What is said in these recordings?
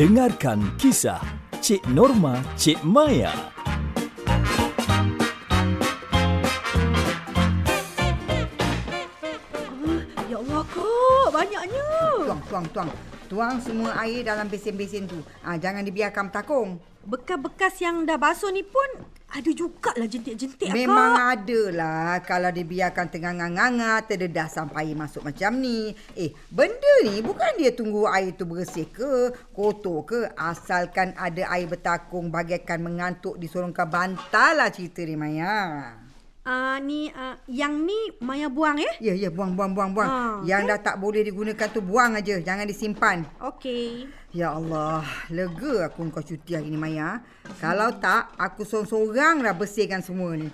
Dengarkan kisah Cik Norma Cik Maya. Ya Allah kak, banyaknya. Tuang, tuang, tuang. Tuang semua air dalam besen-besen tu. Ah, jangan dibiarkan bertakung. Bekas-bekas yang dah basuh ni pun ada jugalah jentik-jentik Memang kak. ada lah kalau dibiarkan tengah nganga terdedah sampai air masuk macam ni. Eh, benda ni bukan dia tunggu air tu bersih ke, kotor ke. Asalkan ada air bertakung bagaikan mengantuk di sorongkan bantal lah cerita ni Maya. Ah ni uh, yang ni Maya buang eh? Ya, ya, buang, buang, buang, buang. Ah, Yang okey. dah tak boleh digunakan tu buang aja, jangan disimpan. Okey. Ya Allah, lega aku kau cuti hari ni Maya. Kalau tak, aku seorang-seorang dah bersihkan semua ni.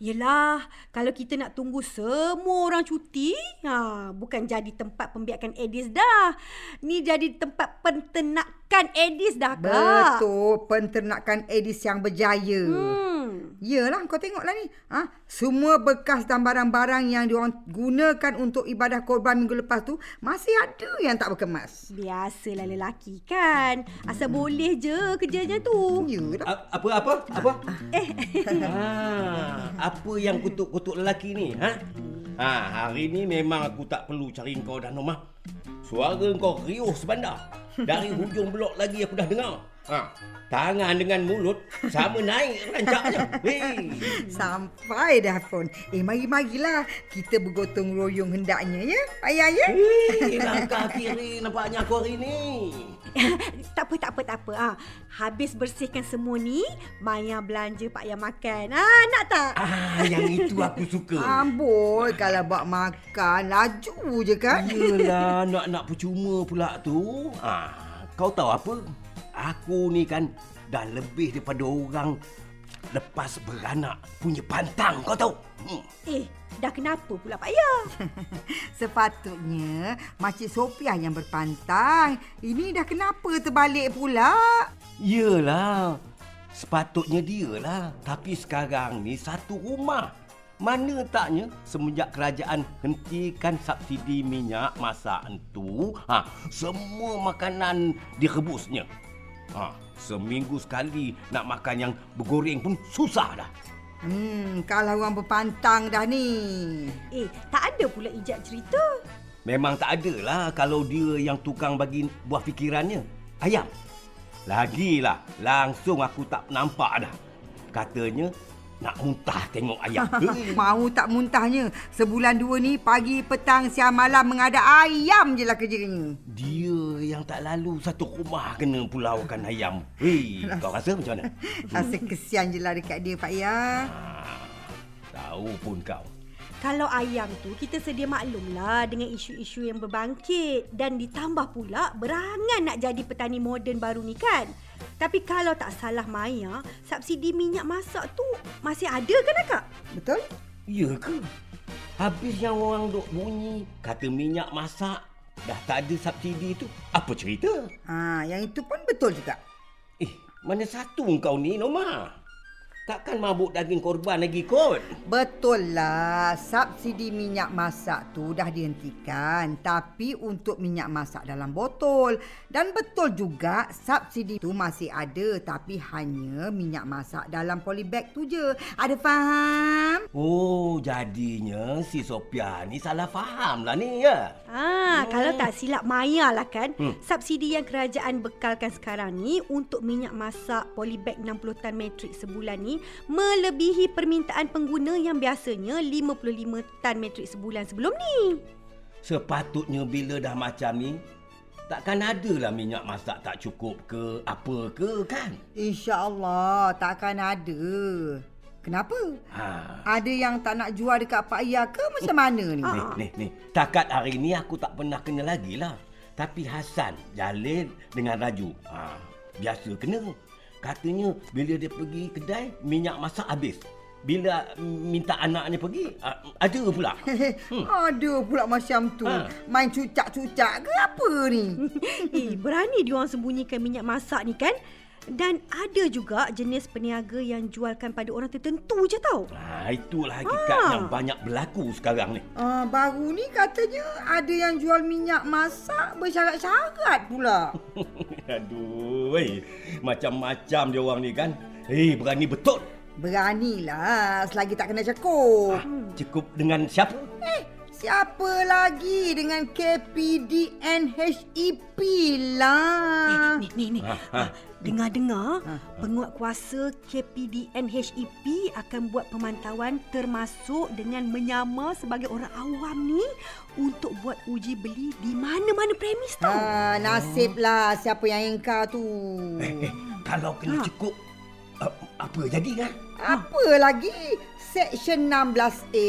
Yelah, kalau kita nak tunggu semua orang cuti, ha, bukan jadi tempat pembiakan Edis dah. Ni jadi tempat penternakan Edis dah, Kak. Betul, penternakan Edis yang berjaya. Hmm. Yelah, kau tengoklah ni. Ha? Semua bekas dan barang-barang yang diorang gunakan untuk ibadah korban minggu lepas tu, masih ada yang tak berkemas. Biasalah lelaki kan. Asal boleh je kerjanya tu. Yelah. A- apa apa apa? Eh, ha, apa yang kutuk-kutuk lelaki ni, ha? Ha, hari ni memang aku tak perlu cari kau dah Norma. Suara kau riuh sebandar. Dari hujung blok lagi aku dah dengar. Ha, tangan dengan mulut sama naik rancaknya. Hei. Sampai dah pun. Eh, mari-marilah. Kita bergotong royong hendaknya ya. Ayah ya. Hei, langkah kiri nampaknya aku hari ni. tak apa, tak apa, tak apa. Ha, habis bersihkan semua ni, Maya belanja Pak Yang makan. Ah, nak tak? Ah, yang itu aku suka. Amboi, kalau buat makan, laju je kan? Yelah, nak-nak percuma pula tu. Ah, kau tahu apa? Aku ni kan dah lebih daripada orang lepas beranak punya pantang, kau tahu? Hmm. Eh, dah kenapa pula Pak Ya? Sepatutnya Makcik Sofiah yang berpantang. Ini dah kenapa terbalik pula? Yelah, sepatutnya dia lah. Tapi sekarang ni satu rumah. Mana taknya semenjak kerajaan hentikan subsidi minyak masak tu, ha, semua makanan direbusnya. Ha, seminggu sekali nak makan yang bergoreng pun susah dah. Hmm, kalau orang berpantang dah ni. Eh, tak ada pula ijat cerita. Memang tak ada lah kalau dia yang tukang bagi buah fikirannya. Ayam. Lagilah, langsung aku tak nampak dah. Katanya nak muntah tengok ayam. Hei. Mau tak muntahnya. Sebulan dua ni pagi, petang, siang, malam mengadap ayam je lah kerjanya. Dia yang tak lalu satu rumah kena pulaukan ayam. Hei, kau rasa macam mana? Rasa kesian je lah dekat dia, Pak Ya. Ha, tahu pun kau. Kalau ayam tu, kita sedia maklumlah dengan isu-isu yang berbangkit. Dan ditambah pula berangan nak jadi petani moden baru ni kan. Tapi kalau tak salah Maya, subsidi minyak masak tu masih ada kan Kak? Betul? Ya ke? Habis yang orang duk bunyi kata minyak masak dah tak ada subsidi tu. Apa cerita? Ha, yang itu pun betul juga. Eh, mana satu kau ni, Norma? Takkan mabuk daging korban lagi kot? Betul lah, subsidi minyak masak tu dah dihentikan. Tapi untuk minyak masak dalam botol. Dan betul juga subsidi tu masih ada. Tapi hanya minyak masak dalam polybag tu je. Ada faham? Oh, jadinya si Sophia ni salah faham lah ni ya. Ah, hmm. kalau tak silap Maya lah kan. Hmm. Hmm. Subsidi yang kerajaan bekalkan sekarang ni untuk minyak masak polybag 60 tan metrik sebulan ni melebihi permintaan pengguna yang biasanya 55 tan metrik sebulan sebelum ni. Sepatutnya bila dah macam ni, takkan adalah minyak masak tak cukup ke apa ke kan? InsyaAllah takkan ada. Kenapa? Ha. Ada yang tak nak jual dekat Pak Ia ke macam mana ni? Ni, ni, ni. Takat hari ni aku tak pernah kena lagi lah. Tapi Hasan, Jalil dengan Raju. Ha, biasa kena. Katanya bila dia pergi kedai, minyak masak habis. Bila minta anaknya pergi, ada pula. Hmm. Ada pula macam tu. Ha. Main cucak-cucak ke apa ni? eh, berani dia orang sembunyikan minyak masak ni kan? Dan ada juga jenis peniaga yang jualkan pada orang tertentu je tau. Ha, itulah hakikat Ah. yang banyak berlaku sekarang ni. Ah, baru ni katanya ada yang jual minyak masak bersyarat-syarat pula. Aduh, eh. macam-macam dia orang ni kan. Eh, berani betul. Beranilah selagi tak kena cekup. Cukup dengan siapa? Eh, siapa lagi dengan KPDNHEP lah? Ni, ni, ni. Ha, ha. Dengar-dengar, penguat kuasa KPDN HEP akan buat pemantauan termasuk dengan menyamar sebagai orang awam ni untuk buat uji beli di mana-mana premis tau. Ah, nasiblah siapa yang engkau tu. Eh, eh, kalau kena Ha. cukup, uh, apa jadi kan? Apa lagi? Seksyen 16A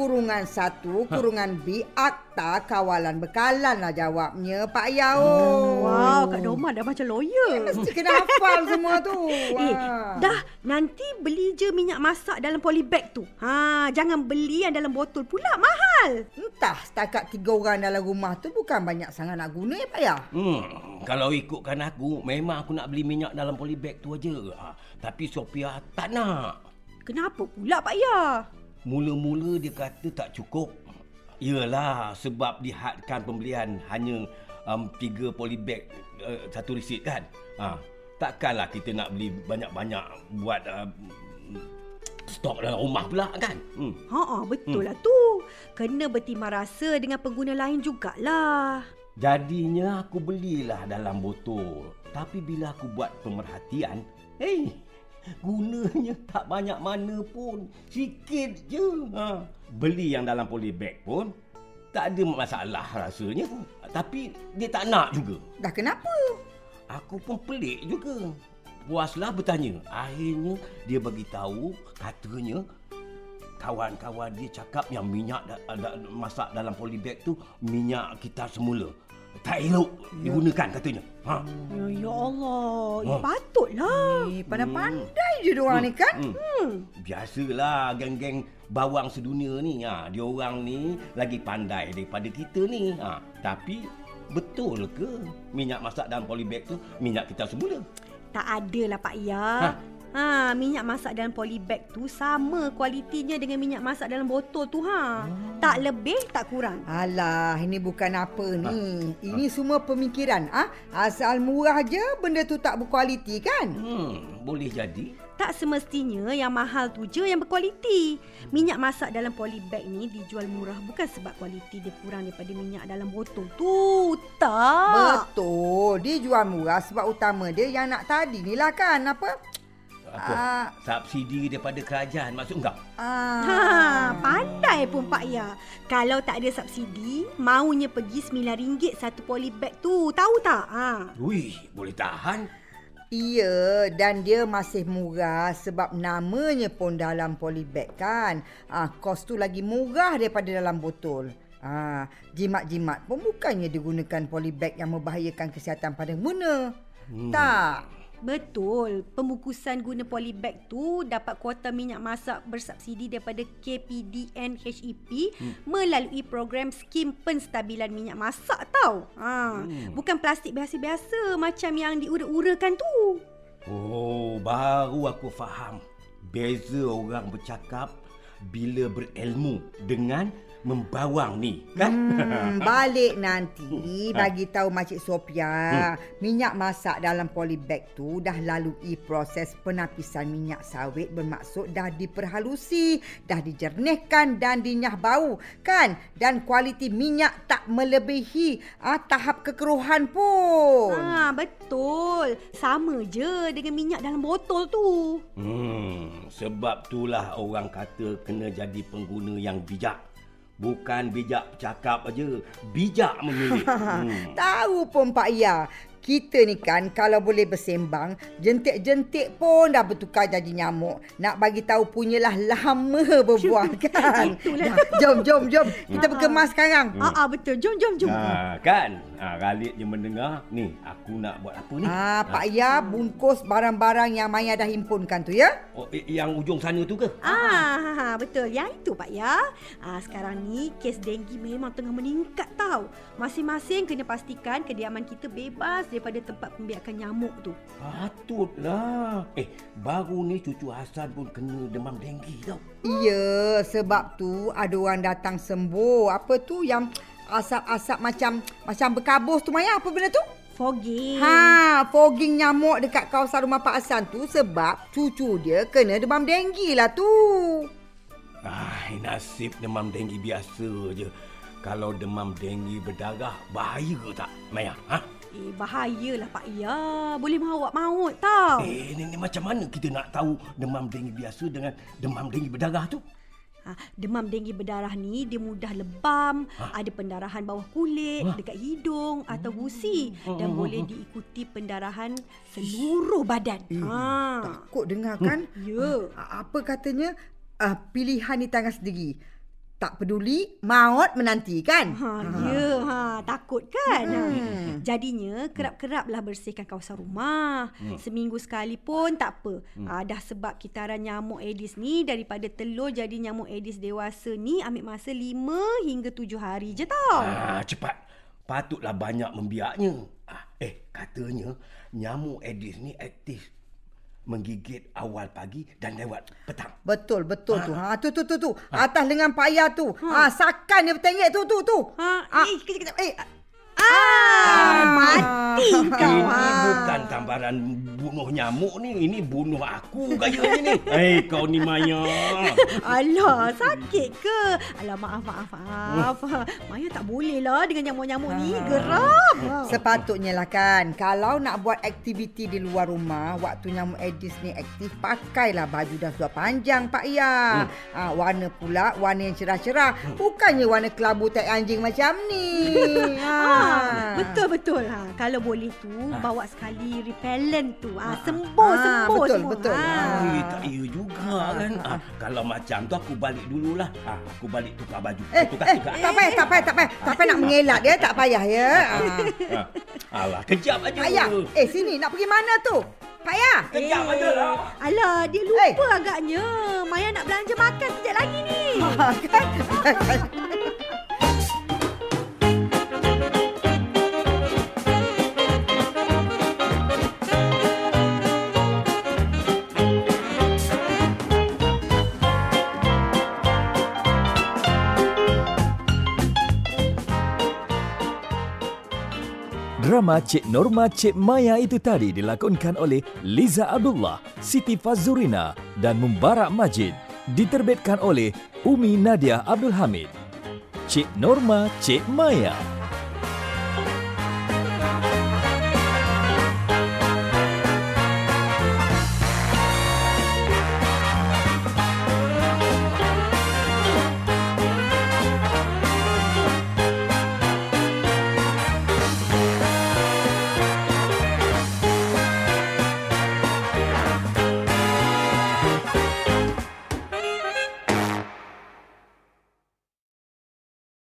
kurungan 1 kurungan B Akta Kawalan Bekalan lah jawabnya Pak Yao. Wow, Kak Doma dah macam lawyer. Mesti kena hafal semua tu. Eh, Ah. dah nanti beli je minyak masak dalam polybag tu. Ha, jangan beli yang dalam botol pula mahal. Entah setakat tiga orang dalam rumah tu bukan banyak sangat nak guna ya Pak Ya? Hmm, kalau ikutkan aku, memang aku nak beli minyak dalam polybag tu aja. Ha, tapi Sophia tak nak. Kenapa pula Pak Ya? Mula-mula dia kata tak cukup. Yalah, sebab dihadkan pembelian hanya um, tiga polybag uh, satu resit kan. Ha, takkanlah kita nak beli banyak-banyak buat uh, stok dalam rumah pula kan. Hmm. Ha, betul lah tu. Kena bertimbang rasa dengan pengguna lain jugalah. Jadinya aku belilah dalam botol. Tapi bila aku buat pemerhatian, hey, gunanya tak banyak mana pun. Sikit je. Ha. Beli yang dalam polybag pun tak ada masalah rasanya. Tapi dia tak nak juga. Dah kenapa? Aku pun pelik juga. Puaslah bertanya. Akhirnya dia bagi tahu katanya kawan-kawan dia cakap yang minyak da, da, masak dalam polybag tu minyak kita semula. Tak elok digunakan katanya. Ha. Ya, ya Allah, eh, Ha. patutlah. Eh, pandai-pandai je diorang ni kan? Hmm. Hmm. Biasalah geng-geng bawang sedunia ni. Ha, dia orang ni lagi pandai daripada kita ni. Ha, tapi betul ke minyak masak dalam polybag tu minyak kita semula? Tak adalah Pak Ya. Ha. Ha. minyak masak dalam polybag tu sama kualitinya dengan minyak masak dalam botol tu ha. Tak lebih, tak kurang. Alah, ini bukan apa ni. Ini semua pemikiran. Ah, Asal murah je benda tu tak berkualiti kan? Hmm, boleh jadi. Tak semestinya yang mahal tu je yang berkualiti. Minyak masak dalam polybag ni dijual murah bukan sebab kualiti dia kurang daripada minyak dalam botol tu. Tak. Betul. Dia jual murah sebab utama dia yang nak tadi ni lah kan. Apa? Apa? Ah. Subsidi daripada kerajaan maksud engkau? Ah. Ha, pandai pun Pak Ya. Kalau tak ada subsidi, maunya pergi RM9 satu polybag tu. Tahu tak? Ha. Wih, boleh tahan. Iya, dan dia masih murah sebab namanya pun dalam polybag kan. Ah, kos tu lagi murah daripada dalam botol. Ah, jimat-jimat pun bukannya digunakan polybag yang membahayakan kesihatan pada pengguna. Hmm. Tak. Betul. Pembungkusan guna polybag tu dapat kuota minyak masak bersubsidi daripada KPDN HEP hmm. melalui program skim penstabilan minyak masak tau. Ha, hmm. Bukan plastik biasa-biasa macam yang diura-urakan tu. Oh, baru aku faham. Beza orang bercakap bila berilmu dengan membawang ni, kan? Hmm, balik nanti bagi tahu Makcik Sophia, minyak masak dalam polybag tu dah lalui proses penapisan minyak sawit bermaksud dah diperhalusi, dah dijernihkan dan dinyah bau kan? Dan kualiti minyak tak melebihi ah, tahap kekeruhan pun. Ha, betul. Sama je dengan minyak dalam botol tu. Hmm, sebab itulah orang kata kena jadi pengguna yang bijak. Bukan bijak cakap aja, bijak memilih. Hmm. Tahu pun Pak Ya, kita ni kan kalau boleh bersembang, jentik-jentik pun dah bertukar jadi nyamuk. Nak bagi tahu punyalah lama berbuah kan. Itulah. Dah, jom, jom, jom. Kita berkemas sekarang. Ah, ah betul. Jom, jom, jom. Ha, kan? Ha, Khalid je mendengar, ni aku nak buat apa ni? Ah, Pak Ya, bungkus barang-barang yang Maya dah himpunkan tu ya. Oh, yang ujung sana tu ke? Ah, ha, ha, betul. Yang itu Pak Ya. Ah, sekarang ni kes denggi memang tengah meningkat tau. Masing-masing kena pastikan kediaman kita bebas daripada tempat pembiakan nyamuk tu. Patutlah. Eh, baru ni cucu Hasan pun kena demam denggi tau. Ya, sebab tu ada orang datang sembuh. Apa tu yang asap-asap macam macam berkabus tu Maya? Apa benda tu? Fogging. Ha, fogging nyamuk dekat kawasan rumah Pak Hasan tu sebab cucu dia kena demam denggi lah tu. Ah, nasib demam denggi biasa je. Kalau demam denggi berdarah, bahaya ke tak, Maya? Ha? Eh, bahayalah Pak Ya. Boleh mawak maut tau. Eh, ni, ni macam mana kita nak tahu demam denggi biasa dengan demam denggi berdarah tu? Ha, demam denggi berdarah ni dia mudah lebam, ha? ada pendarahan bawah kulit, ha? dekat hidung atau gusi dan boleh diikuti pendarahan seluruh badan. Eh, Ha. Takut dengar kan? Ya. A- Apa katanya? Uh, pilihan di tangan sendiri. Tak peduli, maut menanti kan? Ha, ya, ha, takut kan? Ha. Hmm. Jadinya kerap-keraplah bersihkan kawasan rumah. Seminggu sekali pun tak apa. Ha, dah sebab kitaran nyamuk Aedes ni daripada telur jadi nyamuk Aedes dewasa ni ambil masa 5 hingga 7 hari je tau. Ah, cepat. Patutlah banyak membiaknya. Ah, eh, katanya nyamuk Aedes ni aktif menggigit awal pagi dan lewat petang. Betul, betul tu. Ha, tu, tu, tu, tu. Atas lengan payah tu. Ha, sakan dia bertengik tu, tu, tu. Ha, Ah. eh, kejap, kejap. Eh, Ah, mati kau. Ini Ah. bukan tambaran bunuh nyamuk ni. Ini bunuh aku gayanya ni. Eh, kau ni Maya. Alah, sakit ke? Alah, maaf, maaf, maaf. Maya tak boleh lah dengan nyamuk-nyamuk ni. Geram. Sepatutnya lah kan Kalau nak buat aktiviti di luar rumah Waktu nyamuk Aedes ni aktif Pakailah baju dan seluar panjang Pak Ya hmm. ha, Warna pula Warna yang cerah-cerah Bukannya warna kelabu tak anjing macam ni ha. Ah, betul betul ha. Kalau boleh tu bawa sekali repellent tu. Ah, sembuh Ah, sembuh betul, semua. betul. Ah. Eh, tak ya juga kan. Ah, kalau macam tu aku balik dululah. Ah, aku balik tukar baju. Eh, tukar, eh, tukar. tak payah, tak payah, tak payah. Tak payah nak mengelak dia, tak payah ya. Ha. Ah, alah, kejap aja. Ayah, eh sini nak pergi mana tu? Pak Ya. Kejap aja lah. Alah, dia lupa agaknya. Maya nak belanja makan sekejap lagi ni. Drama Cik Norma Cik Maya itu tadi dilakonkan oleh Liza Abdullah, Siti Fazurina dan Mubarak Majid. Diterbitkan oleh Umi Nadia Abdul Hamid. Cik Norma Cik Maya.